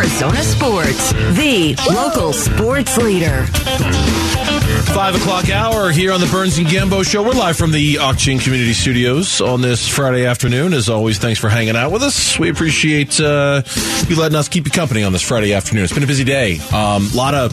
Arizona Sports, the local sports leader. Five o'clock hour here on the Burns and Gambo show. We're live from the Auction Community Studios on this Friday afternoon. As always, thanks for hanging out with us. We appreciate uh, you letting us keep you company on this Friday afternoon. It's been a busy day. A um, lot of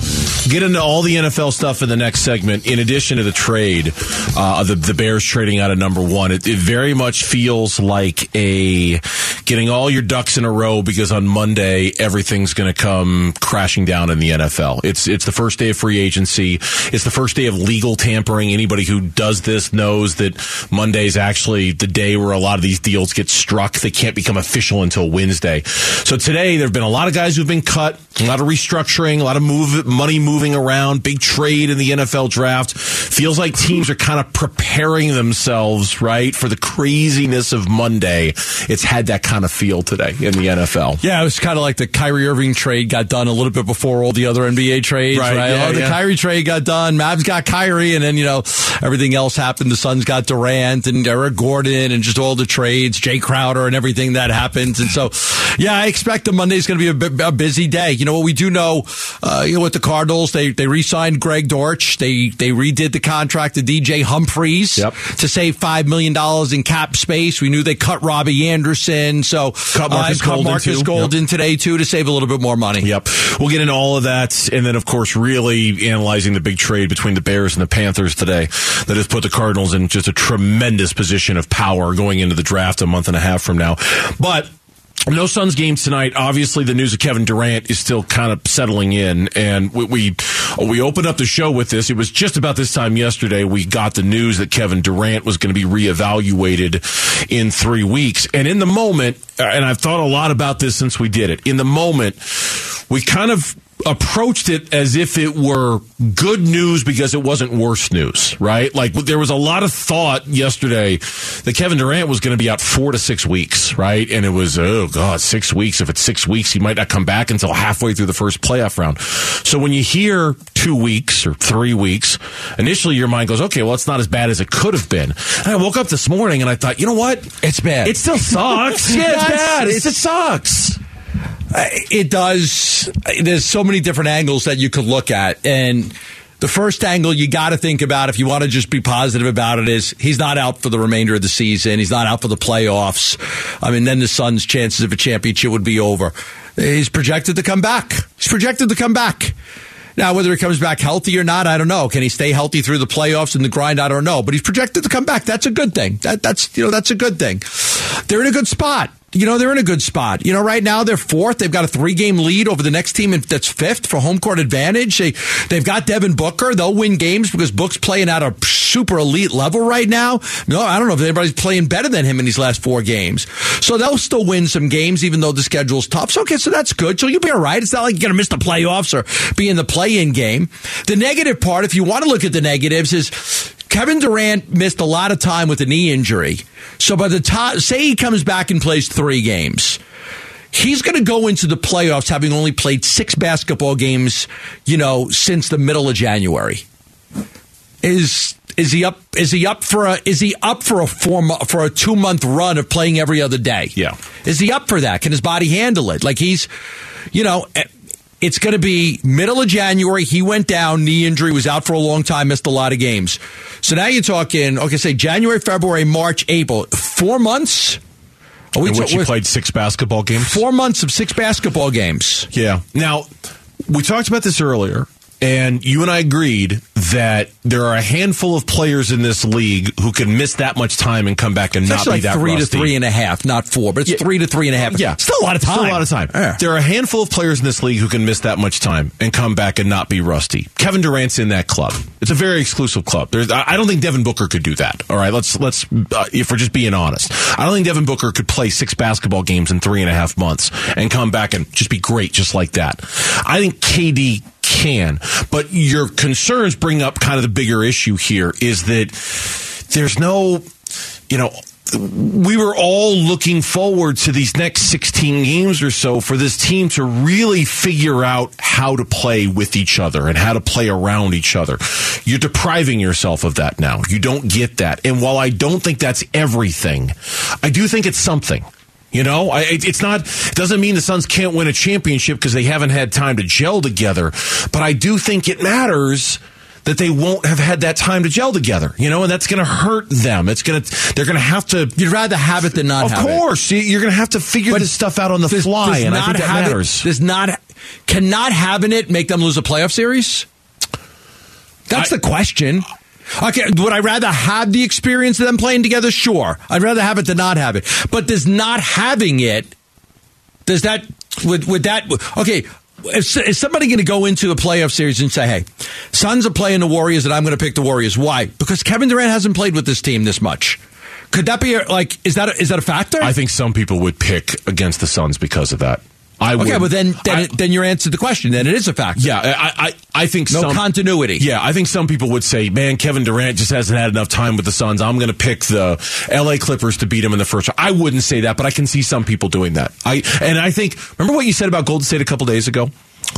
get into all the NFL stuff in the next segment. In addition to the trade, uh, the the Bears trading out of number one, it, it very much feels like a getting all your ducks in a row because on Monday everything's going to come crashing down in the NFL. It's it's the first day of free agency. It's the first day of legal tampering. Anybody who does this knows that Monday is actually the day where a lot of these deals get struck. They can't become official until Wednesday. So today there have been a lot of guys who've been cut, a lot of restructuring, a lot of move money moving around, big trade in the NFL draft. Feels like teams are kind of preparing themselves, right, for the craziness of Monday. It's had that kind of feel today in the NFL. Yeah, it was kind of like the Kyrie Irving trade got done a little bit before all the other NBA trades, right? right? Yeah, oh, the yeah. Kyrie trade got done. Mavs got Kyrie, and then you know everything else happened. The Suns got Durant and Eric Gordon, and just all the trades, Jay Crowder, and everything that happens. And so, yeah, I expect the Monday is going to be a, a, busy day. You know what we do know, uh, you know, with the Cardinals, they they re-signed Greg Dortch. They they redid the contract to DJ Humphries yep. to save five million dollars in cap space. We knew they cut Robbie Anderson, so cut Markus, uh, Golden, Markus too. Golden yep. today too to save a little bit more money. Yep, we'll get into all of that, and then of course, really analyzing the big trade between the Bears and the Panthers today that has put the Cardinals in just a tremendous position of power going into the draft a month and a half from now. But no Suns games tonight. Obviously, the news of Kevin Durant is still kind of settling in, and we, we we opened up the show with this. It was just about this time yesterday we got the news that Kevin Durant was going to be reevaluated in three weeks. And in the moment, uh, and I've thought a lot about this since we did it. In the moment, we kind of approached it as if it were good news because it wasn't worse news, right? Like there was a lot of thought yesterday that Kevin Durant was going to be out four to six weeks, right? And it was, oh God, six weeks. If it's six weeks, he might not come back until halfway through the first playoff round. So when you hear two weeks or three weeks, initially your mind goes, okay, well, it's not as bad as it could have been. And I woke up this morning and I thought, you know what? It's bad. It still sucks. yeah, it's bad. It's, it sucks. Uh, it does. There's so many different angles that you could look at. And the first angle you got to think about if you want to just be positive about it is he's not out for the remainder of the season. He's not out for the playoffs. I mean, then the Suns' chances of a championship would be over. He's projected to come back. He's projected to come back. Now, whether he comes back healthy or not, I don't know. Can he stay healthy through the playoffs and the grind? I don't know. But he's projected to come back. That's a good thing. That, that's you know that's a good thing. They're in a good spot you know, they're in a good spot. You know, right now they're fourth. They've got a three game lead over the next team that's fifth for home court advantage. They, they've got Devin Booker. They'll win games because Book's playing at a super elite level right now. No, I don't know if anybody's playing better than him in these last four games. So they'll still win some games, even though the schedule's tough. So, okay, so that's good. So you'll be all right. It's not like you're going to miss the playoffs or be in the play in game. The negative part, if you want to look at the negatives, is Kevin Durant missed a lot of time with a knee injury. So by the time, say he comes back and plays three games, he's going to go into the playoffs having only played six basketball games, you know, since the middle of January. Is is he up? Is he up for a? Is he up for a four for a two month run of playing every other day? Yeah. Is he up for that? Can his body handle it? Like he's, you know, eh, it's going to be middle of January. He went down, knee injury, was out for a long time, missed a lot of games. So now you're talking, okay, say January, February, March, April, four months. Are we in which he played six basketball games. Four months of six basketball games. Yeah. Now we talked about this earlier. And you and I agreed that there are a handful of players in this league who can miss that much time and come back and it's not be like that three rusty. to three and a half, not four, but it's yeah. three to three and a half. Yeah, still a lot of time. Still a lot of time. Yeah. There are a handful of players in this league who can miss that much time and come back and not be rusty. Kevin Durant's in that club. It's a very exclusive club. There's, I don't think Devin Booker could do that. All right, let's let's uh, if we're just being honest, I don't think Devin Booker could play six basketball games in three and a half months and come back and just be great just like that. I think KD can. But your concerns bring up kind of the bigger issue here is that there's no, you know, we were all looking forward to these next 16 games or so for this team to really figure out how to play with each other and how to play around each other. You're depriving yourself of that now. You don't get that. And while I don't think that's everything, I do think it's something You know, I, it's not. It doesn't mean the Suns can't win a championship because they haven't had time to gel together. But I do think it matters that they won't have had that time to gel together. You know, and that's going to hurt them. It's going to. They're going to have to. You'd rather have it than not. Have it. Of course, it. you're going to have to figure But this stuff out on the Does- fly, does and I not think that have it- matters. does not cannot having it make them lose a playoff series? That's I- the question. Okay, would I rather have the experience of them playing together? Sure, I'd rather have it than not have it. But does not having it does that would would that okay? Is, is somebody going to go into a playoff series and say, "Hey, Suns are playing the Warriors, and I'm going to pick the Warriors"? Why? Because Kevin Durant hasn't played with this team this much. Could that be like? Is that a, is that a factor? I think some people would pick against the Suns because of that. I okay, would, but then then, I- it, then the question. Then it is a factor. Yeah, I, I, I think No some, continuity. Yeah, I think some people would say, "Man, Kevin Durant just hasn't had enough time with the Suns. I'm going to pick the L.A. Clippers to beat him in the first round." I wouldn't say that, but I can see some people doing that. I and I think remember what you said about Golden State a couple days ago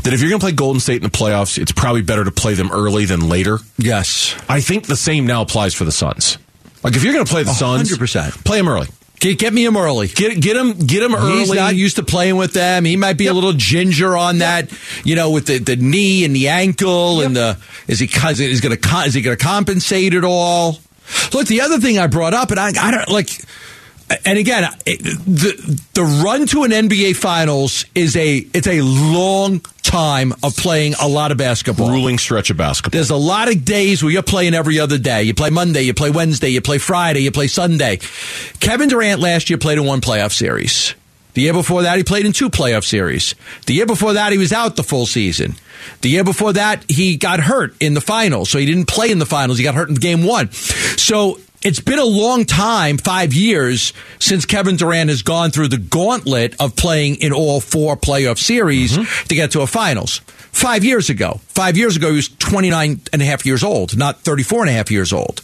that if you're going to play Golden State in the playoffs, it's probably better to play them early than later. Yes. I think the same now applies for the Suns. Like if you're going to play the Suns, 100%. play them early. Get, get me him early. Get get him get him early. He's not used to playing with them. He might be a little ginger on that, you know, with the, the knee and the ankle and the is he is he going to is he going to compensate at all? Look, the other thing I brought up, and I, I don't like, and again, it- the the run to an NBA Finals is a it's a long time of playing a lot of basketball. ruling stretch of basketball. There's a lot of days where you're playing every other day. You play Monday, you play Wednesday, you play Friday, you play Sunday. Kevin Durant last year played in one playoff series. The year before that, he played in two playoff series. The year before that, he was out the full season. The year before that, he got hurt in the finals. So he didn't play in the finals. He got hurt in game one. So it's been a long time, five years, since Kevin Durant has gone through the gauntlet of playing in all four playoff series mm-hmm. to get to a finals. Five years ago. Five years ago, he was 29 and a half years old, not 34 and a half years old.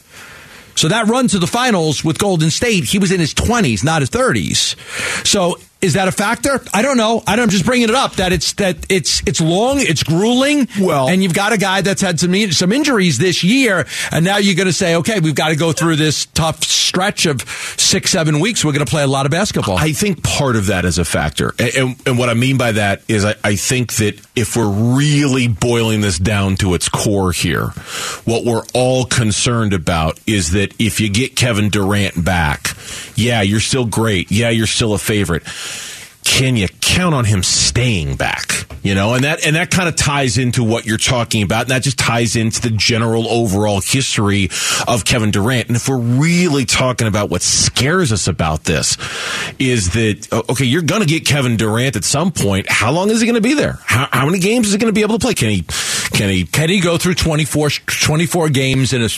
So that run to the finals with Golden State, he was in his 20s, not his 30s. So is that a factor? I don't know. I don't, I'm just bringing it up that it's that it's it's long, it's grueling. Well- and you've got a guy that's had some some injuries this year, and now you're going to say, okay, we've got to go through this tough stretch of six, seven weeks. We're going to play a lot of basketball. I think part of that is a factor. And, and, and what I mean by that is I, I think that if we're really boiling this down to its core here, what we're all concerned about is that if you get Kevin Durant back, yeah, you're still great. Yeah, you're still a favorite. Can you count on him staying back? You know, and that and that kind of ties into what you're talking about, and that just ties into the general overall history of Kevin Durant. And if we're really talking about what scares us about this, is that okay? You're going to get Kevin Durant at some point. How long is he going to be there? How, how many games is he going to be able to play? Can he? Can he? Can he go through 24, 24 games in a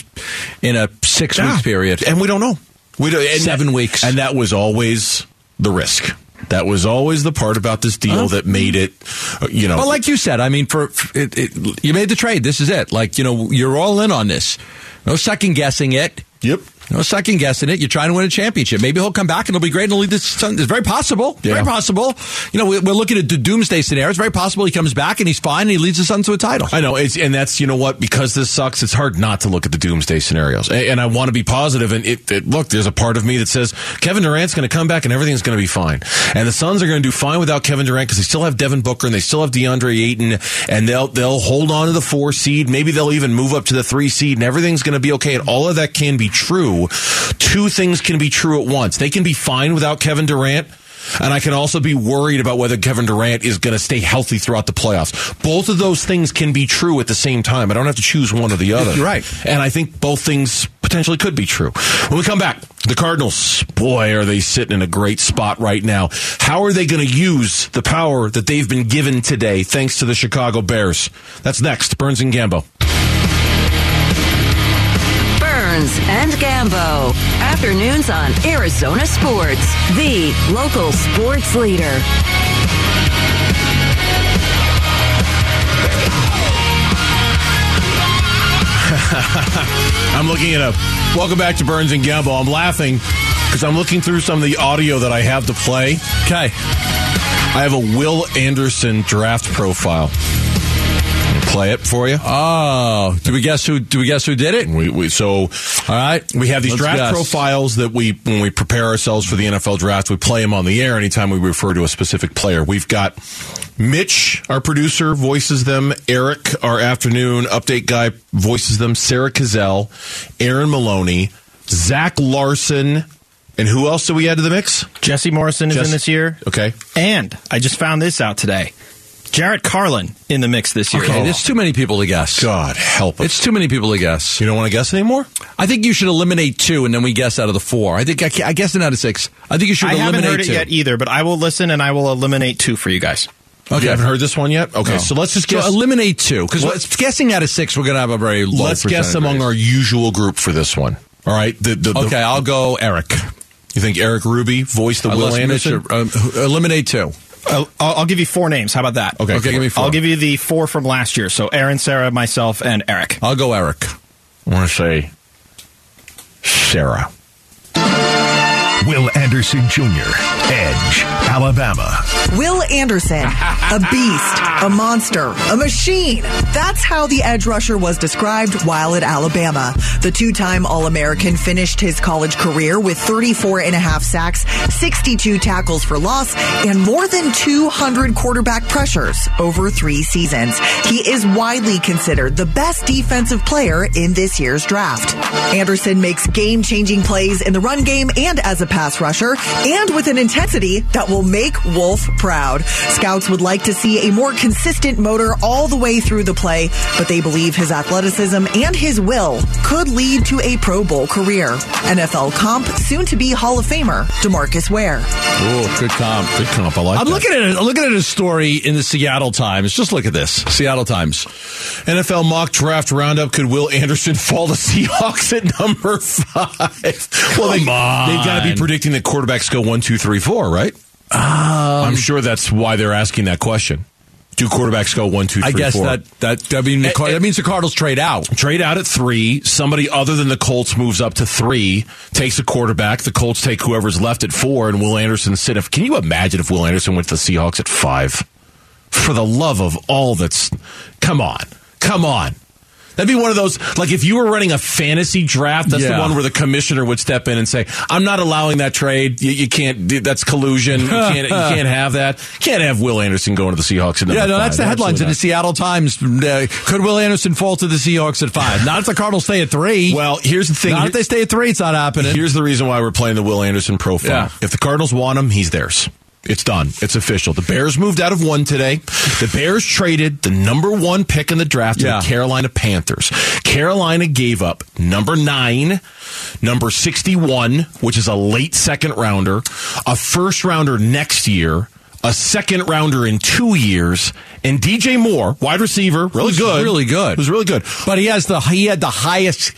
in a six Yeah. weeks period? And we don't know. We don't, and Seven weeks. and that was always the risk. That was always the part about this deal Uh-huh. that made it, uh, you know. But like you said, I mean, for, for it, it, you made the trade. This is it. Like you know, you're all in on this. No second guessing it. yep. No second guessing it. You're trying to win a championship. Maybe he'll come back and it'll be great and he'll lead this. It's very possible. Very possible. You know, we- we're looking at the doomsday scenario. It's very possible he comes back and he's fine and he leads the Suns to a title. I know, it's, and that's you know what because this sucks. It's hard not to look at the doomsday scenarios, and, and I want to be positive. And it, it, look, there's a part of me that says Kevin Durant's going to come back and everything's going to be fine, and the Suns are going to do fine without Kevin Durant because they still have Devin Booker and they still have DeAndre Ayton, and they'll they'll hold on to the four seed. Maybe they'll even move up to the three seed, and everything's going to be okay. And all of that can be true. Two things can be true at once. They can be fine without Kevin Durant. And I can also be worried about whether Kevin Durant is going to stay healthy throughout the playoffs. Both of those things can be true at the same time. I don't have to choose one or the other. You're right. And I think both things potentially could be true. When we come back, the Cardinals, boy, are they sitting in a great spot right now. How are they going to use the power that they've been given today thanks to the Chicago Bears? That's next. Burns and Gambo. Burns and Gambo. Afternoons on Arizona Sports, the local sports leader. I'm looking it up. Welcome back to Burns and Gambo. I'm laughing because I'm looking through some of the audio that I have to play. Okay. I have a Will Anderson draft profile. Play it for you. Oh, do we guess who? Do we guess who did it? We, we so All right, we have these Let's draft guess. profiles that we when we prepare ourselves for the NFL draft, we play them on the air anytime we refer to a specific player. We've got Mitch, our producer, voices them. Eric, our afternoon update guy, voices them. Sarah Cazell, Aaron Maloney, Zach Larson, and who else do we add to the mix? Jesse Morrison is Jess- in this year. Okay. And I just found this out today. Jarrett Carlin in the mix this year. Okay, there's too many people to guess. God help us. It's too many people to guess. you don't want to guess anymore? I think you should eliminate two, and then we guess out of the four. I think I, ca- I guess it out of six. I think you should I haven't eliminate heard it two. yet either, but I will listen and I will eliminate two for you guys. Okay. You haven't heard this one yet? Okay, No. so let's just So guess. eliminate two because Let's- guessing out of six, we're going to have a very low. let's guess percentage among rate. our usual group for this one. All right. The, the, the- Okay, I'll go Eric. you think Eric Ruby voiced the Will Unless Anderson? Mitch- um, eliminate two. I'll, I'll give you four names. How about that? Okay, Okay, give me four. I'll give you the four from last year. So Aaron, Sarah, myself, and Eric. I'll go Eric. I want to say Sarah. Will Anderson Jr., Edge, Alabama. Will Anderson, a beast, a monster, a machine. That's how the edge rusher was described while at Alabama. The two time All American finished his college career with 34 and a half sacks, 62 tackles for loss, and more than 200 quarterback pressures over three seasons. He is widely considered the best defensive player in this year's draft. Anderson makes game changing plays in the run game and as a pass rusher, and with an intensity that will make Wolf proud. Scouts would like to see a more consistent motor all the way through the play, but they believe his athleticism and his will could lead to a Pro Bowl career. NFL comp, soon to be Hall of Famer, DeMarcus Ware. Oh, good comp. Good comp. I like I'm that. looking at it. I'm looking at a story in the Seattle Times. Just look at this. Seattle Times. NFL mock draft roundup. Could Will Anderson fall to Seahawks at number five? well, they, Come on. they've got to be predicting that quarterbacks go one, two, three, four, right? Um, I'm sure that's why they're asking that question. Do quarterbacks go one, two, three, I guess four? that that I mean the, Car- that means the Cardinals trade out. Trade out at three. Somebody other than the Colts moves up to three, takes a quarterback. The Colts take whoever's left at four, and Will Anderson sit. If can you imagine if Will Anderson went to the Seahawks at five? For the love of all that's, come on, come on. That'd be one of those like if you were running a fantasy draft. That's the one where the commissioner would step in and say, "I'm not allowing that trade. You, you can't. That's collusion. You can't. You can't have that. Can't have Will Anderson going to the Seahawks." At Yeah, no, that's five. the headlines in the Absolutely Seattle Times. Uh, could Will Anderson fall to the Seahawks at five? Not if the Cardinals stay at three. Well, here's the thing. not if they stay at three. It's not happening. Here's the reason why we're playing the Will Anderson profile. Yeah. If the Cardinals want him, he's theirs. It's done. It's official. The Bears moved out of one today. The Bears traded the number one pick in the draft Yeah. to the Carolina Panthers. Carolina gave up number nine, number 61, which is a late second rounder, a first rounder next year, a second rounder in two years, and DJ Moore, wide receiver, really Who's good. really good. Was really good. but he has the he had the highest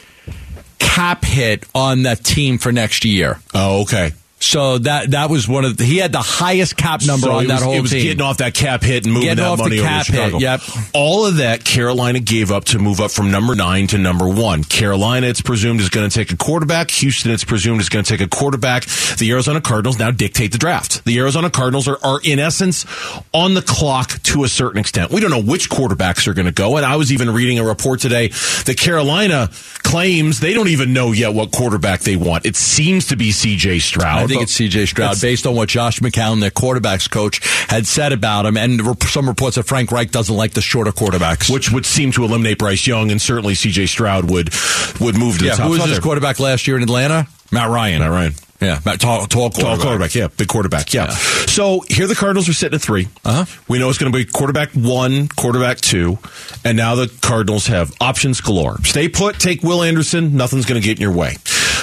cap hit on that team for next year. Oh, okay. So that that was one of the, he had the highest cap number So on that was, whole it was team. getting off that cap hit and moving Getting that off the money over to Chicago. hit, yep. All of that Carolina gave up to move up from number nine to number one. Carolina, it's presumed, is going to take a quarterback. Houston, it's presumed, is going to take a quarterback. The Arizona Cardinals now dictate the draft. The Arizona Cardinals are, are in essence on the clock to a certain extent. We don't know which quarterbacks are going to go. And I was even reading a report today that Carolina claims they don't even know yet what quarterback they want. It seems to be C.J. Stroud. I think it's C.J. Stroud, it's- based on what Josh McCown, their quarterbacks coach, had said about him, and some reports that Frank Reich doesn't like the shorter quarterbacks. which would seem to eliminate Bryce Young, and certainly C.J. Stroud would would move to yeah, the top. who was his quarterback last year in Atlanta? Matt Ryan. Matt Ryan. Yeah, Matt, tall, tall quarterback. Tall quarterback, yeah, big quarterback, yeah. Yeah. So here the Cardinals are sitting at 3 Uh-huh. We know it's going to be quarterback one, quarterback two, and now the Cardinals have options galore. Stay put, take Will Anderson. Nothing's going to get in your way.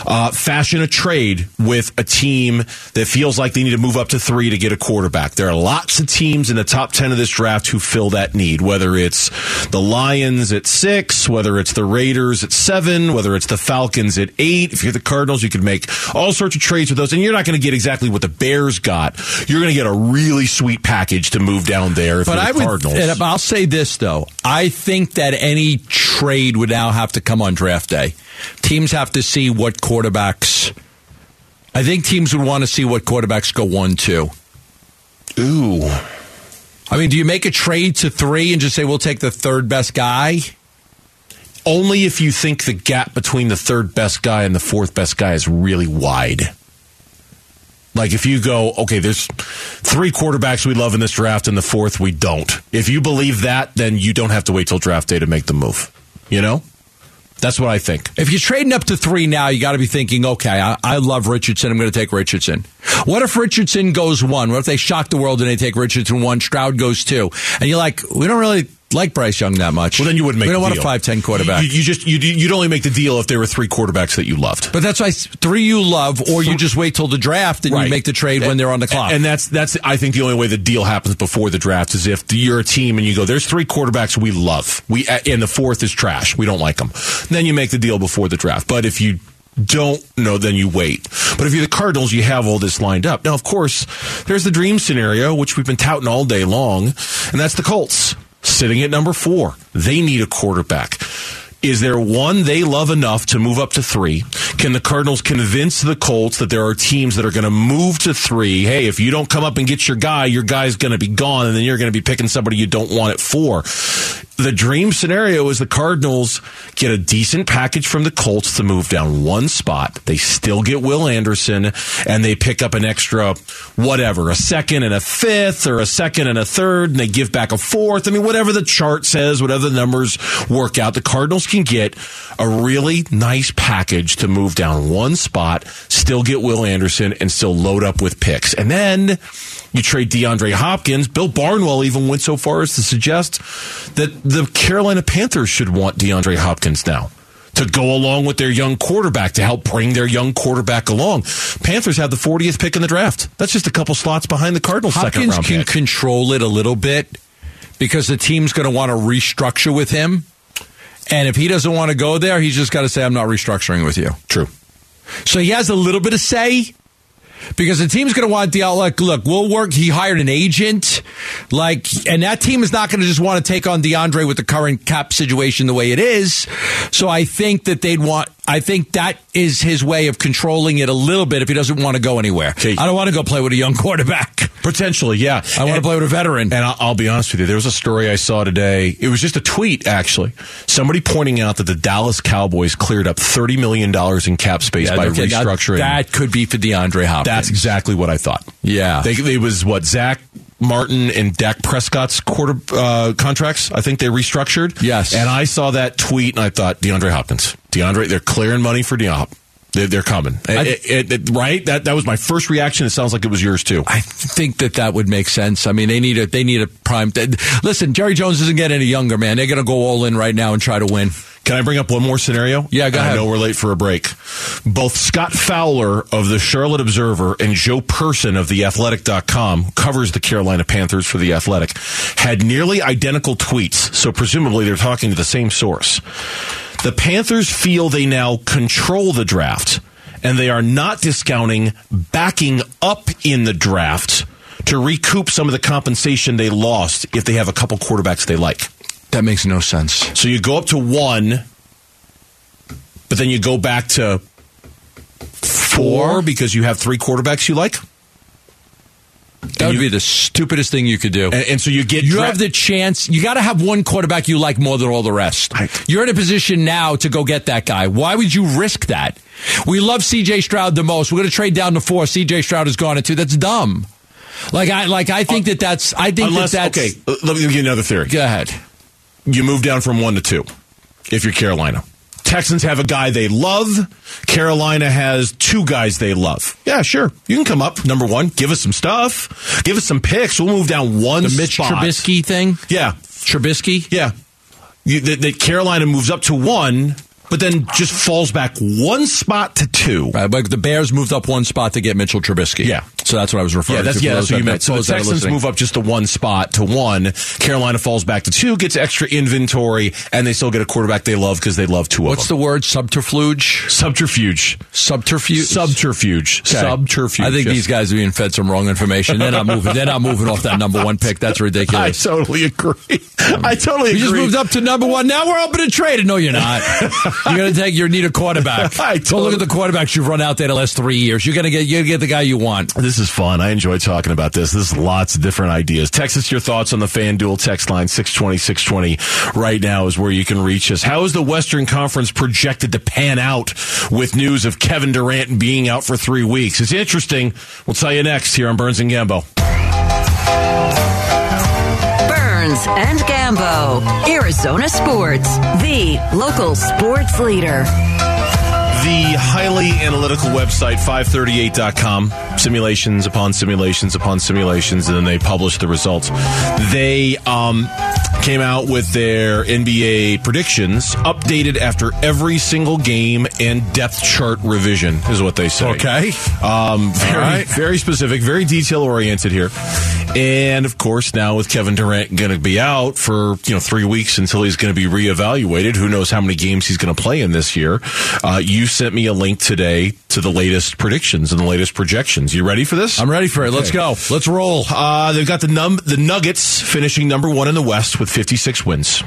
Uh, fashion a trade with a team that feels like they need to move up to three to get a quarterback. There are lots of teams in the top ten of this draft who fill that need. Whether it's the Lions at six, whether it's the Raiders at seven, whether it's the Falcons at eight. If you're the Cardinals, you could make all sorts of trades with those, and you're not going to get exactly what the Bears got. You're going to get a really sweet package to move down there. If But you're I the would, Cardinals. and I'll say this though: I think that any trade would now have to come on draft day. Teams have to see what quarterbacks. I think teams would want to see what quarterbacks go one two. Ooh. I mean, do you make a trade to three and just say we'll take the third best guy? Only if you think the gap between the third best guy and the fourth best guy is really wide. Like if you go, okay, there's three quarterbacks we love in this draft, and the fourth we don't. If you believe that, then you don't have to wait till draft day to make the move. You know, that's what I think. If you're trading up to three now, you got to be thinking, okay, I, I love Richardson. I'm going to take Richardson. What if Richardson goes one? What if they shock the world and they take Richardson one? Stroud goes two, and you're like, we don't really like Bryce Young that much. Well, then you wouldn't make. We don't the want deal. a five ten quarterback. You, you just you you'd only make the deal if there were three quarterbacks that you loved. but that's why three you love, or you just wait till the draft and you make the trade when they're on the clock. And that's that's I think the only way the deal happens before the draft is if you're a team and you go, there's three quarterbacks we love, we and the fourth is trash, we don't like them. Then you make the deal before the draft. But if you don't know, then you wait. But if you're the Cardinals, you have all this lined up. Now, of course, there's the dream scenario, which we've been touting all day long, and that's the Colts sitting at number four. They need a quarterback. Is there one they love enough to move up to three? Can the Cardinals convince the Colts that there are teams that are going to move to three? Hey, if you don't come up and get your guy, your guy's going to be gone, and then you're going to be picking somebody you don't want it for. The dream scenario is the Cardinals get a decent package from the Colts to move down one spot. They still get Will Anderson, and they pick up an extra whatever, a second and a fifth, or a second and a third, and they give back a fourth. I mean, whatever the chart says, whatever the numbers work out, the Cardinals can get a really nice package to move down one spot, still get Will Anderson, and still load up with picks. And then you trade DeAndre Hopkins. Bill Barnwell even went so far as to suggest that the Carolina Panthers should want DeAndre Hopkins now to go along with their young quarterback to help bring their young quarterback along. Panthers have the 40th pick in the draft. That's just a couple slots behind the Cardinals' second Hopkins can pick. control it a little bit because the team's going to want to restructure with him. And if he doesn't want to go there, he's just got to say, I'm not restructuring with you. True. So he has a little bit of say because the team's going to want the outlook. Look, we'll work. He hired an agent, like, and that team is not going to just want to take on DeAndre with the current cap situation the way it is. So I think that they'd want. I think that is his way of controlling it a little bit if he doesn't want to go anywhere. Okay. I don't want to go play with a young quarterback. Potentially, yeah. I want to play with a veteran. And I'll, I'll be honest with you, there was a story I saw today. It was just a tweet, actually. Somebody pointing out that the Dallas Cowboys cleared up $30 million in cap space by okay, that- restructuring. That, could be for DeAndre Hopkins. That's exactly what I thought. Yeah. They, it was what, Zack Martin and Dak Prescott's quarter uh, contracts, I think they restructured. Yes. And I saw that tweet and I thought, DeAndre Hopkins. DeAndre, they're clearing money for DeAndre. They're, coming. It- it- it- right? That that was my first reaction. It sounds like it was yours too. I think that that would make sense. I mean, they need a they need a prime. Listen, Jerry Jones doesn't get any younger, man. They're going to go all in right now and try to win. Can I bring up one more scenario? Yeah, go ahead. I know we're late for a break. Both Scott Fowler of the Charlotte Observer and Joe Person of the Athletic.com covers the Carolina Panthers for the Athletic had nearly identical tweets. So presumably they're talking to the same source. The Panthers feel they now control the draft and they are not discounting backing up in the draft to recoup some of the compensation they lost if they have a couple quarterbacks they like. That makes no sense. So you go up to one, but then you go back to four because you have three quarterbacks you like. That would you- be the stupidest thing you could do. And, and so you get you dra- have the chance. You got to have one quarterback you like more than all the rest. I- You're in a position now to go get that guy. Why would you risk that? We love C.J. Stroud the most. We're going to trade down to four. C.J. Stroud is gone at two. That's dumb. Like I like I think uh, that that's I think unless that that's okay. Let me give you another theory. Go ahead. You move down from one to two if you're Carolina. Texans have a guy they love. Carolina has two guys they love. Yeah, sure. You can come up number one. Give us some stuff. Give us some picks. We'll move down one The Mitch spot. Trubisky thing. Yeah, Trubisky. Yeah. You, that, that Carolina moves up to one, but then just falls back one spot to two. Right, but the Bears moved up one spot to get Mitchell Trubisky. Yeah. So that's what I was referring Yeah, that's to. yeah, that's what you meant. So the those that are Texans move up just to one spot to one. Carolina falls back to two, gets extra inventory, and they still get a quarterback they love because they love two What's of the word? Subterfuge. subterfuge? Subterfuge. Subterfuge. Okay. Subterfuge. I think yes. these guys are being fed some wrong information. They're not moving. They're not moving off that number one pick. That's ridiculous. I totally agree. Um, I totally agree. You just moved up to number one. Now we're open to trade. No, you're not. you're going to take. You need a quarterback. I Go look at the quarterbacks you've run out there the last three years. You're going to get. To get the guy you want. This is fun. I enjoy talking about this. There's lots of different ideas. Text us your thoughts on the FanDuel text line 620 620 right now is where you can reach us. How is the Western Conference projected to pan out with news of Kevin Durant being out for three weeks? It's interesting. We'll tell you next here on Burns and Gambo. And Gambo. Arizona Sports, the local sports leader. The highly analytical website 538.com, simulations upon simulations upon simulations, and then they publish the results. They um, came out with their NBA predictions, updated after every single game and depth chart revision, is what they say. Okay. Um, very, right. very specific, very detail oriented here. And of course, now with Kevin Durant going to be out for you know three weeks until he's going to be reevaluated. Who knows how many games he's going to play in this year? Uh, you sent me a link today to the latest predictions and the latest projections. You ready for this? I'm ready for it. Let's go. Let's roll. Uh, they've got the num the Nuggets finishing number one in the West with 56 wins.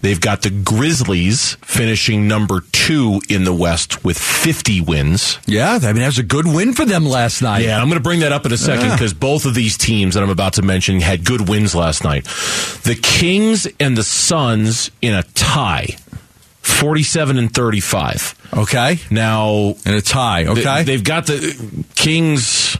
They've got the Grizzlies finishing number two in the West with 50 wins. Yeah, I mean that was a good win for them last night. Yeah, I'm going to bring that up in a second Yeah. because both of these teams that I'm about to mention had good wins last night. The Kings and the Suns in a tie, 47 and 35. Okay. Now, And a tie. they- Okay. they've got the Kings.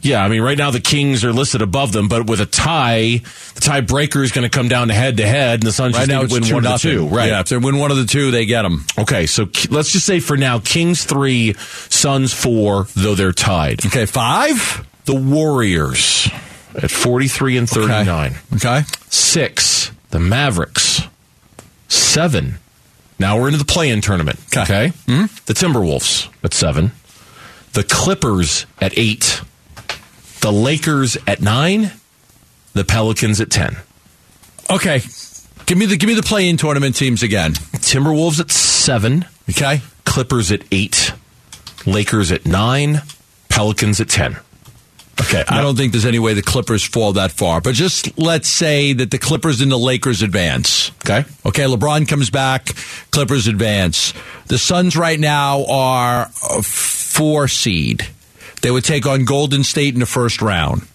Yeah, I mean, right now the Kings are listed above them, but with a tie, the tiebreaker is going to come down to head to head, and the Suns right just now it's win one of the two. Right. Yeah, if they win one of the two, they get them. Okay, so let's just say for now, Kings three, Suns four, though they're tied. Okay, five. The Warriors at 43 and 39. Okay. Six, the Mavericks. Seven. Now we're into the play-in tournament. Okay. Okay. Hmm? The Timberwolves at seven. The Clippers at eight. The Lakers at nine. The Pelicans at ten. Okay. Give me the give me the play-in tournament teams again. Timberwolves at seven. Okay. Clippers at eight. Lakers at nine. Pelicans at ten. Okay. I don't think there's any way the Clippers fall that far, but just let's say that the Clippers and the Lakers advance. Okay. Okay, LeBron comes back, Clippers advance. The Suns right now are a four seed. They would take on Golden State in the first round.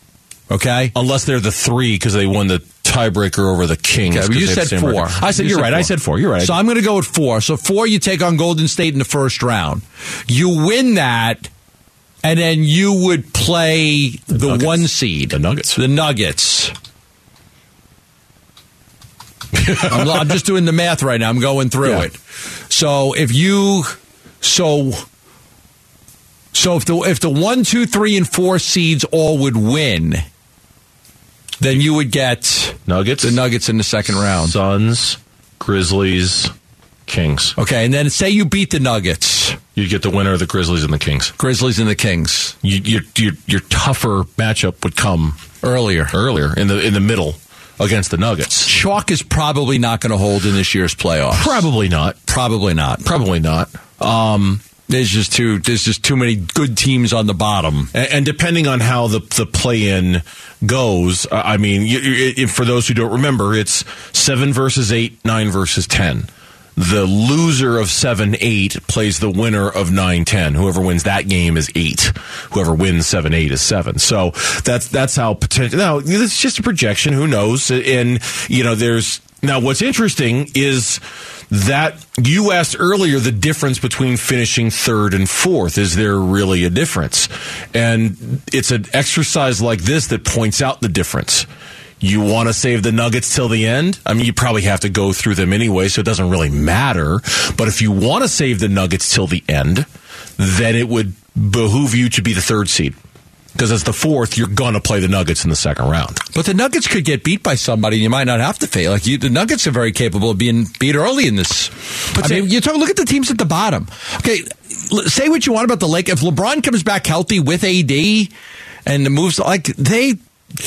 Okay? Unless they're the three because they won the tiebreaker over the Kings. Okay, you they have the said four. record. I said You you're said right. I said four. You're right. So I'm going to go with four. So four, you take on Golden State in the first round. You win that, and then you would play the, Nuggets. one seed, The Nuggets. The Nuggets. I'm, I'm just doing the math right now. I'm going through Yeah. it. So if you, so, so if the if the one, two, three, and four seeds all would win, then you would get Nuggets. the Nuggets in the second round. Suns, Grizzlies, Kings. Okay, and then say you beat the Nuggets, You'd get the winner of the Grizzlies and the Kings. Grizzlies, and the Kings You, your, your, your tougher matchup would come earlier. earlier in the in the middle against the Nuggets. Chalk is probably not going to hold in this year's playoffs. Probably not. Probably not. Probably not. Um, There's just too there's just too many good teams on the bottom. and, and depending on how the the play in goes, I mean, you, you, for those who don't remember, it's seven versus eight, nine versus ten. The loser of 7 8 plays the winner of 9 10. Whoever wins that game is 8. Whoever wins 7 8 is 7. So that's that's how potential. Now, it's just a projection. Who knows? And, you know, there's. Now, what's interesting is that you asked earlier the difference between finishing third and fourth. Is there really a difference? And it's an exercise like this that points out the difference. You want to save the Nuggets till the end? I mean, you probably have to go through them anyway, so it doesn't really matter. But if you want to save the Nuggets till the end, then it would behoove you to be the third seed. Because as the fourth, you're going to play the Nuggets in the second round. But the Nuggets could get beat by somebody. and You might not have to fail. Like you, the Nuggets are very capable of being beat early in this. But I say- mean, you talk. Look at the teams at the bottom. Okay, l- say what you want about the Lake. If LeBron comes back healthy with AD and moves like they,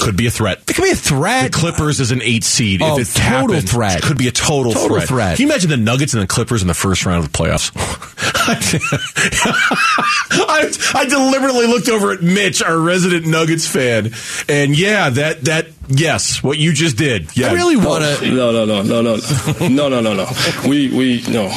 Could be a threat. It could be a threat. The. Clippers is an eight seed. Oh, if it total threat. Could be a total, Total threat. threat. Can you imagine the Nuggets and the Clippers in the first round of the playoffs? I, I deliberately looked over at Mitch, our resident Nuggets fan, and yeah, that that yes, what you just did. Yeah, I really want to. No, no, no, no, no, no, no, no, no. We, we, no.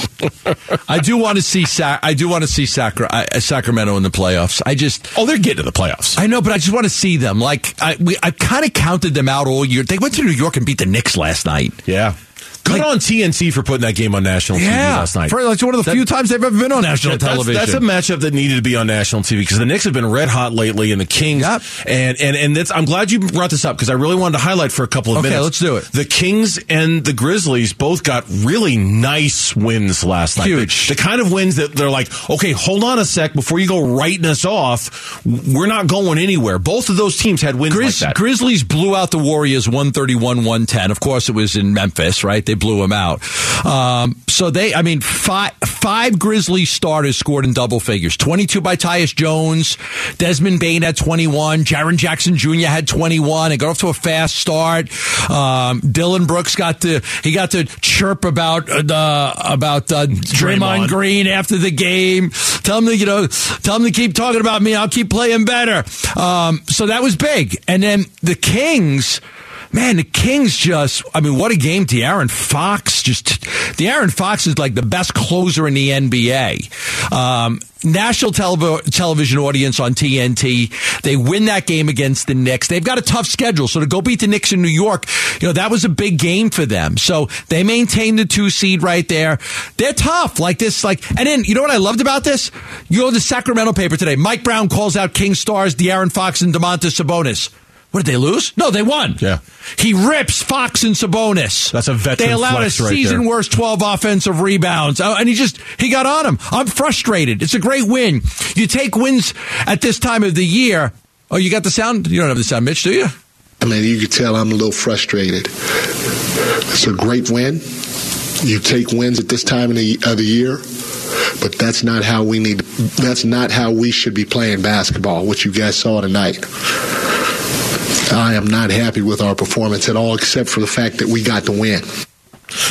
I do want to see. Sac- I do want to see Sacra- uh, Sacramento in the playoffs. I just. Oh, they're getting to the playoffs. I know, but I just want to see them. Like I, we, I kind of counted them out all year. They went to New York and beat the Knicks last night. Yeah. Good Like- on TNT for putting that game on national TV last night. for like one of the few times they've ever been on national That's- television. That's, a matchup that needed to be on national TV because the Knicks have been red hot lately, and the Kings. Yep. And and and that's, I'm glad you brought this up because I really wanted to highlight for a couple of Okay, minutes. let's do it. The Kings and the Grizzlies both got really nice wins last night. Huge. The, the kind of wins that they're like, okay, hold on a sec before you go writing us off. We're not going anywhere. Both of those teams had wins Grizz- like that. Grizzlies blew out the Warriors 131 110. Of course, it was in Memphis, right? They blew him out. Um, so they, I mean, five, five Grizzlies starters scored in double figures 22 by Tyus Jones. Desmond Bane had 21. Jaren Jackson Jr. had 21. They got off to a fast start. Um, Dillon Brooks got to, he got to chirp about, uh, the, about, uh, Draymond Draymond. Green after the game. Tell him to, you know, tell him to keep talking about me. I'll keep playing better. Um, so that was big. And then the Kings, man, the Kings just, I mean, what a game. De'Aaron Fox just, De'Aaron Fox is like the best closer in the NBA. Um, National telev- television audience on TNT. They win that game against the Knicks. They've got a tough schedule, so to go beat the Knicks in New York, you know that was a big game for them. So they maintain the two seed right there. They're tough, like this, like. And then you know what I loved about this? You go to the Sacramento paper today. Mike Brown calls out King stars De'Aaron Fox and Domantas Sabonis. What did they lose? No, they won. Yeah. He rips Fox and Sabonis. That's a veteran They allowed flex a season there. worst 12 offensive rebounds. Oh, and he just, he got on him. I'm frustrated. It's a great win. You take wins at this time of the year. Oh, you got the sound? You don't have the sound, Mitch, do you? I mean, you could tell I'm a little frustrated. It's a great win. You take wins at this time of the, of the year, but that's not how we need. That's not how we should be playing basketball. What you guys saw tonight. I am not happy with our performance at all, except for the fact that we got the win.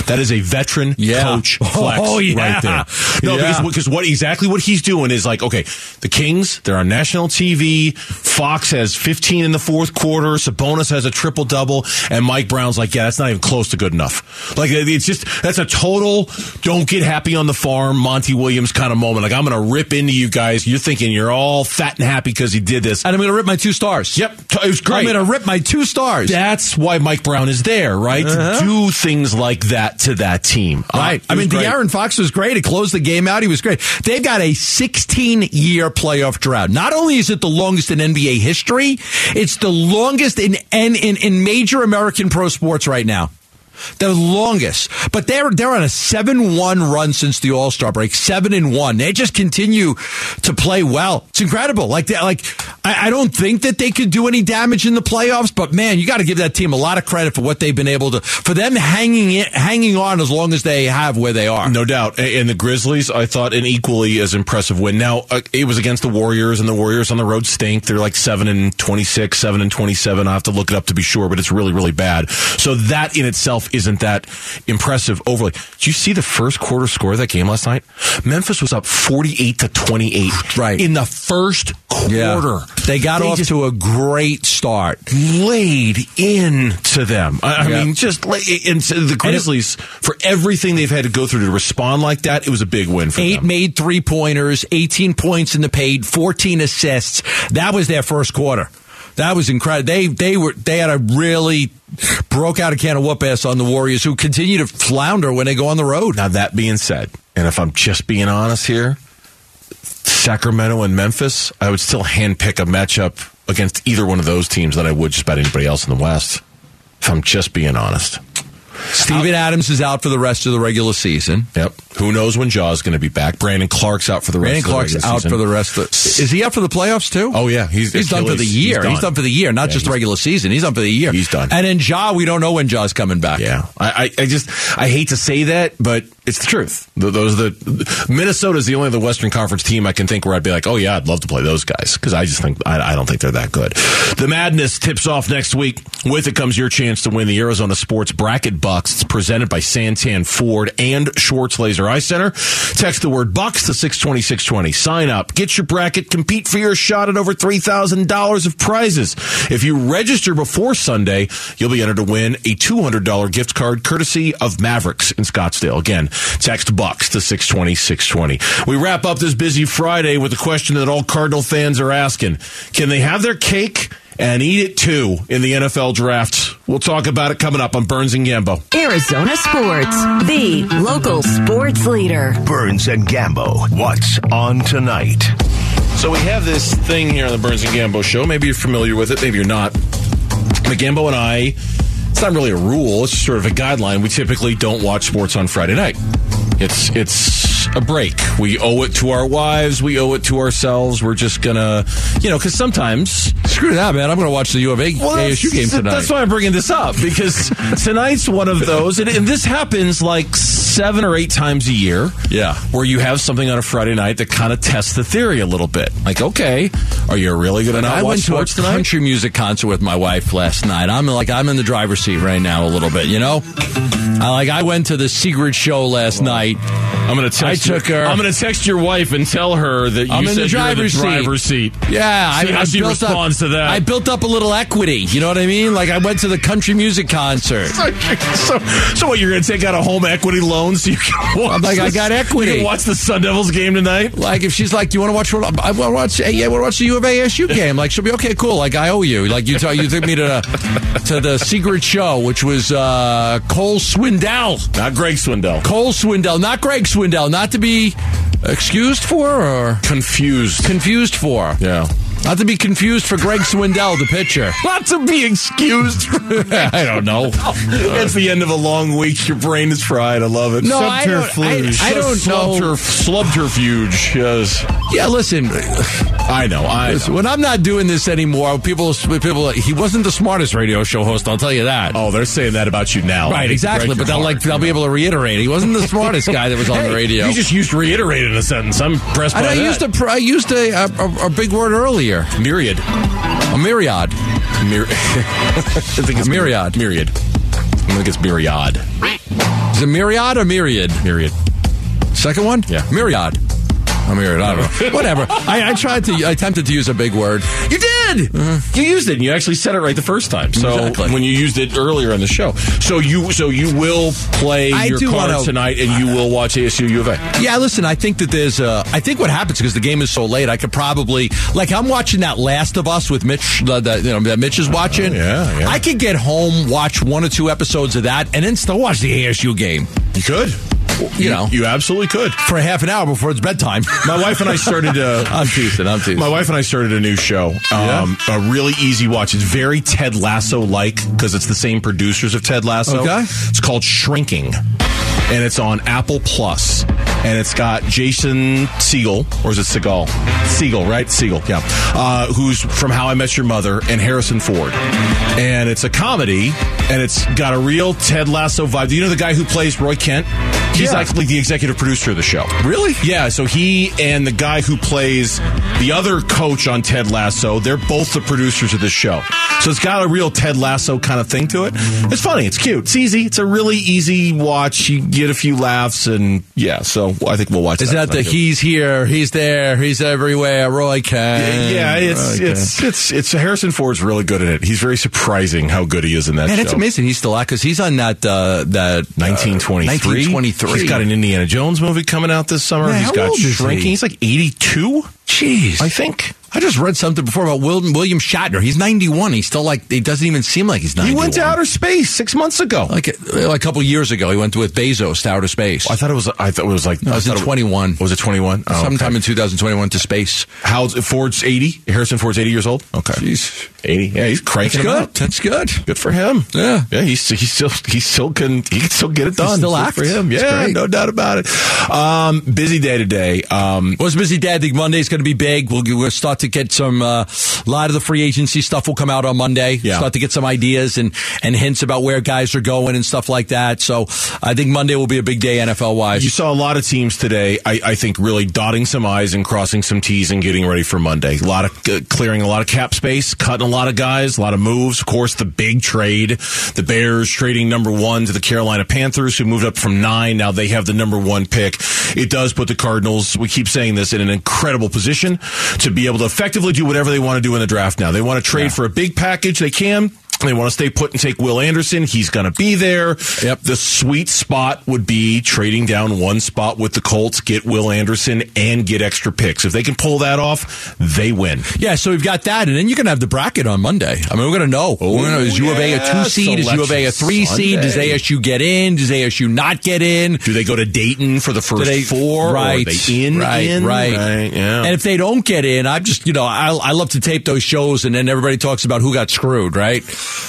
That is a veteran Yeah. coach oh, flex Oh, yeah. right there. No, Yeah. because, because what exactly what he's doing is like, okay, the Kings, they're on national TV. Fox has 15 in the fourth quarter. Sabonis has a triple double, and Mike Brown's like, yeah, that's not even close to good enough. Like it's just that's a total don't get happy on the farm, Monty Williams kind of moment. Like I'm going to rip into you guys. You're thinking you're all fat and happy because he did this. And I'm going to rip my two stars. Yep, it was great. I'm going to rip my two stars. That's why Mike Brown is there, right? Uh-huh. To do things like that to that team. Uh, Right. it I mean, great. De'Aaron Fox was great. He closed the game out. He was great. They've got a 16 year playoff drought. Not only is it the longest in NBA history, it's the longest in, in, in, in major American pro sports right now. The longest, but they're they're on a seven one run since the All Star break, seven and one. They just continue to play well. It's incredible. Like they, like I, I don't think that they could do any damage in the playoffs, but man, you got to give that team a lot of credit for what they've been able to for them hanging in, hanging on as long as they have where they are. No doubt. And the Grizzlies, I thought, an equally as impressive win. Now, uh, it was against the Warriors, and the Warriors on the road stink. They're like 7 and 26, 7 and 27. I have to look it up to be sure, but it's really, really bad. So that in itself isn't that impressive overly. Did you see the first quarter score of that game last night? Memphis was up 48 to 28. Right. In the first quarter. They got off to a great start. laid into them. I, I Yeah. mean, just and the Grizzlies for everything they've had to go through to respond like that. It was a big win for Eight them. made three pointers, 18 points in the paint, 14 assists. That was their first quarter. That was incredible. They they were they had a really broke out a can of whoop ass on the Warriors, who continue to flounder when they go on the road. Now that being said, and if I'm just being honest here, Sacramento and Memphis, I would still handpick a matchup against either one of those teams that I would just about anybody else in the West. If I'm just being honest. Steven uh, Adams is out for the rest of the regular season. Yep. Who knows when Ja's going to be back? Brandon Clarke's out for the Brandon rest. Clarke's of the regular out season. for the rest of. Is he out for the playoffs too? Oh yeah, he's He's done for the year. he's done. He's done for the year, not Yeah, just the regular season. He's done for the year. He's done. And in Ja, we don't know when Ja's coming back. Yeah, I, I, I just I hate to say that, but It's the truth. Th- Those the Minnesota is the only other Western Conference team I can think where I'd be like, oh yeah, I'd love to play those guys because I just think I, I don't think they're that good. The madness tips off next week. With it comes your chance to win the Arizona Sports Bracket Bucks. It's presented by Santan Ford and Schwartz Laser Eye Center. Text the word Bucks to six twenty six twenty. Sign up, get your bracket, compete for your shot at over three thousand dollars of prizes. If you register before Sunday, you'll be entered to win a two hundred dollar gift card courtesy of Mavericks in Scottsdale. Again, text Bucks to 620 620. We wrap up this busy Friday with a question that all Cardinal fans are asking Can they have their cake and eat it too in the NFL draft? We'll talk about it coming up on Burns and Gambo. Arizona Sports, the local sports leader. Burns and Gambo. What's on tonight? So we have this thing here on the Burns and Gambo show. Maybe you're familiar with it, maybe you're not. But Gambo and I, it's not really a rule, it's sort of a guideline. We typically don't watch sports on Friday night. It's it's a break. We owe it to our wives. We owe it to ourselves. We're just gonna, you know, because sometimes Screw that, man. I'm going to watch the U of A ASU game tonight. That's why I'm bringing this up because tonight's one of those, and, and this happens like seven or eight times a year. Yeah. where you have something on a Friday night that kind of tests the theory a little bit. Like, okay, are you really to not I watch went to a tonight? country music concert with my wife last night. I'm like I'm in the driver's seat right now a little bit, you know. I like I went to the Secret show last night. I'm going to text. I took her- I'm going to text your wife and tell her that you I'm in said the you're in the driver's seat. seat. Yeah, See how she built responds up, to that. I built up a little equity. You know what I mean? Like I went to the country music concert. so, so what? You're going to take out a home equity loan so you can watch? I'm like, I got equity. Watch the Sun Devils game tonight. Like if she's like, "Do you want to watch? what- I want to watch. Hey, yeah, I want to watch the U of A ASU game." Like she'll be okay, cool. Like I owe you. Like you tell you took me to the, to the secret show, which was uh, Cole Swindell. Not Greg Swindell. Cole Swindell, not Greg Swindell, not to be excused for or Confused. confused for. Yeah. Not to be confused for Greg Swindell, the pitcher. Not to be excused. I don't know. it's the end of a long week. Your brain is fried. I love it. No, I don't- I- I don't know. Subterfuge. Yes. Yeah, listen. I know. I Listen, know. when I'm not doing this anymore, people, people, he wasn't the smartest radio show host. I'll tell you that. Oh, they're saying that about you now. Right, exactly. But they'll heart, like they'll you be able to reiterate. He wasn't the smartest guy that was on the radio. You just used reiterate in a sentence. I'm impressed I, by I that. used a pr- I used a, a, a, a big word earlier. Myriad. A myriad. Myri- I think it's A myriad. Myriad. I think it's myriad. Is it myriad or myriad? Myriad. Second one? Yeah. Myriad. Myriad. I don't know. Whatever. I, I tried to. I attempted to use a big word. You did. You used it. and You actually said it right the first time. So Exactly. when you used it earlier in the show, so you so you will play I your card wanna- tonight, and you will watch ASU U of A. Yeah, listen, I think that there's uh I think what happens because the game is so late, I could probably like I'm watching that Last of Us with Mitch uh, that you know that Mitch is watching. yeah, yeah. I could get home, watch one or two episodes of that, and then still watch the ASU game You could. You know. you absolutely could. for a half an hour before it's bedtime. My wife and I started. Uh, I'm teasing. I'm teasing. My wife and I started a new show. Um, A really easy watch. It's very Ted Lasso like because it's the same producers of Ted Lasso. Okay. It's called Shrinking, and it's on Apple Plus, and it's got Jason Segel or is it Seagal? Segel, right? Segel, yeah. Uh, who's from How I Met Your Mother and Harrison Ford, and it's a comedy, and it's got a real Ted Lasso vibe. Do you know the guy who plays Roy Kent? He's Yeah. like, like the executive producer of the show. Really? Yeah, so he and the guy who plays the other coach on Ted Lasso, they're both the producers of this show. So it's got a real Ted Lasso kind of thing to it. It's funny, it's cute, it's easy, it's a really easy watch. You get a few laughs, and yeah, so I think we'll watch Is that. that the he's here, he's there, he's everywhere, Roy Kent? Yeah, yeah it's Roy Kent. it's it's it's Harrison Ford's really good at it. He's very surprising how good he is in that Man, show. it's amazing. He's still out because he's on that uh, that 1923. 1923. He's got an Indiana Jones movie coming out this summer. Man, He's got is he? Shrinking. He's like 82, Jeez, I think. I just read something before about William, William Shatner. He's 91. He's still like, he doesn't even seem like he's 91. He went to outer space six months ago. Like, a- like a couple years ago, he went with Bezos to outer space. I thought it was. I thought it was like. No, it was I in thought 21. Was it twenty one? Oh, Sometime okay. in 2021 to space. How's Ford's eighty? Harrison Ford's eighty years old. Okay, Jeez. eighty. Yeah, he's That's cranking them good. That's good. Good for him. Yeah. yeah. He's he still he still can he can still get it done. still Good acts. for him. Yeah, great. no doubt about it. Um, busy day today. Um, Was busy dad. The Monday's going to be big. We'll, we'll start start to get some. Uh, a lot of the free agency stuff will come out on Monday. Yeah. Start to get some ideas and and hints about where guys are going and stuff like that. So I think Monday will be a big day NFL wise. You saw a lot of teams today, I, I think, really dotting some I's and crossing some T's and getting ready for Monday. A lot of uh, clearing a lot of cap space, cutting a lot of guys, a lot of moves. Of course, the big trade, the Bears trading number one to the Carolina Panthers, who moved up from nine. Now they have the number one pick. It does put the Cardinals, we keep saying this, in an incredible position to be able to effectively do whatever they want to do in the draft now. They want to trade for a big package, they can. They want to stay put and take Will Anderson. He's going to be there. Yep. The sweet spot would be trading down one spot with the Colts, get Will Anderson, and get extra picks. If they can pull that off, they win. Yeah, so we've got that, and then you're going to have the bracket on Monday. I mean, we're going to know. we're gonna is oh, U of A a two seed? Is U of A a three seed? Does ASU get in? Does ASU not get in? Do they go to Dayton for the first they- four? Right, they in? right, in? right. yeah. And if they don't get in, I'm just, you know, I, I love to tape those shows, and then everybody talks about who got screwed, right?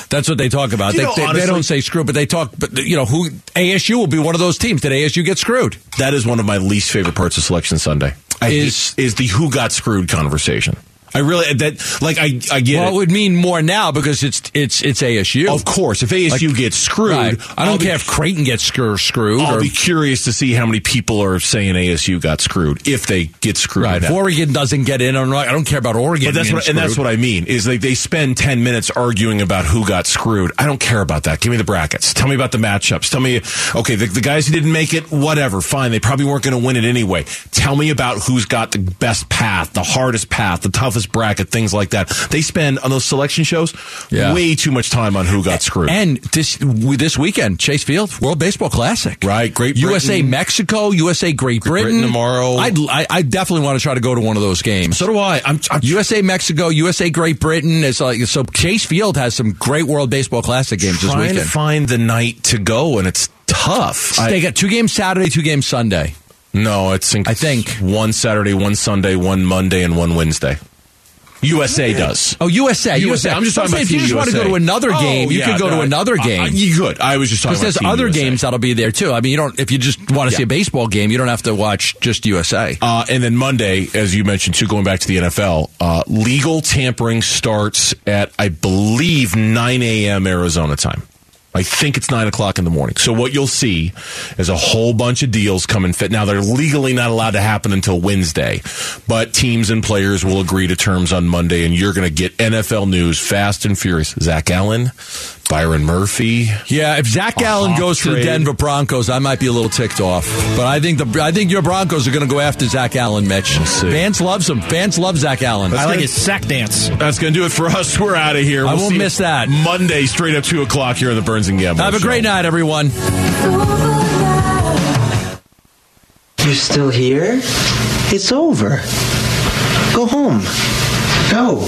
That's what they talk about. They, know, they, they don't say screw, but they talk, but you know, who ASU will be one of those teams. Did ASU get screwed? that is one of my least favorite parts of Selection Sunday. I Is- hate- is the who got screwed conversation. I really that like I I get Well, it. it would mean more now because it's it's it's ASU. Of course, if ASU gets screwed, Right. I I'll don't be- care if Creighton gets screw- screwed. I'll or, be curious to see how many people are saying ASU got screwed if they get screwed. right. If. Oregon doesn't get in, I'm I don't care about Oregon. But that's what, and that's what I mean is like they spend ten minutes arguing about who got screwed. I don't care about that. Give me the brackets. Tell me about the matchups. Tell me, okay, the, the guys who didn't make it, whatever, fine. They probably weren't going to win it anyway. Tell me about who's got the best path, the hardest path, the toughest bracket, things like that. They spend on those selection shows Yeah. way too much time on who got screwed. And this this weekend, Chase Field World Baseball Classic. Right, Great Britain. USA Mexico, USA Great Britain, Britain tomorrow. I'd, I I definitely want to try to go to one of those games. so do I. I'm, I'm USA Mexico, USA Great Britain. It's like so. Chase Field has some great World Baseball Classic games this trying to weekend. find the night to go, and it's tough. I- they got two games Saturday, two games Sunday. No, it's I think. one Saturday, one Sunday, one Monday, and one Wednesday. USA does. Oh, USA, USA. I'm just talking saying about if you Team just want to go USA. to another Oh, game, you yeah, could go no, to another I- game. I- you could. I was just talking because about there's Team other USA. games that'll be there too. I mean, you don't if you just want to see a baseball game, you don't have to watch just USA. Uh, and then Monday, as you mentioned, too, going back to the NFL, uh, legal tampering starts at, I believe, 9 a.m. Arizona time. I think it's 9 o'clock in the morning. So what you'll see is a whole bunch of deals come and fit. Now, they're legally not allowed to happen until Wednesday, but teams and players will agree to terms on Monday, and you're going to get NFL news fast and furious. Zach Allen, Byron Murphy. Yeah, if Zach A Allen hawk goes to the. Denver Broncos, I might be a little ticked off. But I think the I think your Broncos are going to go after Zach Allen, Mitch. see. Vance loves him. Vance loves Zach Allen. I like his sack dance. That's going to do it for us. We're out of here. I We'll won't see miss that. Monday, straight up 2 o'clock here on the Burns and Gambo Have a Show. great night, everyone. You're still here? It's over. Go home. Go.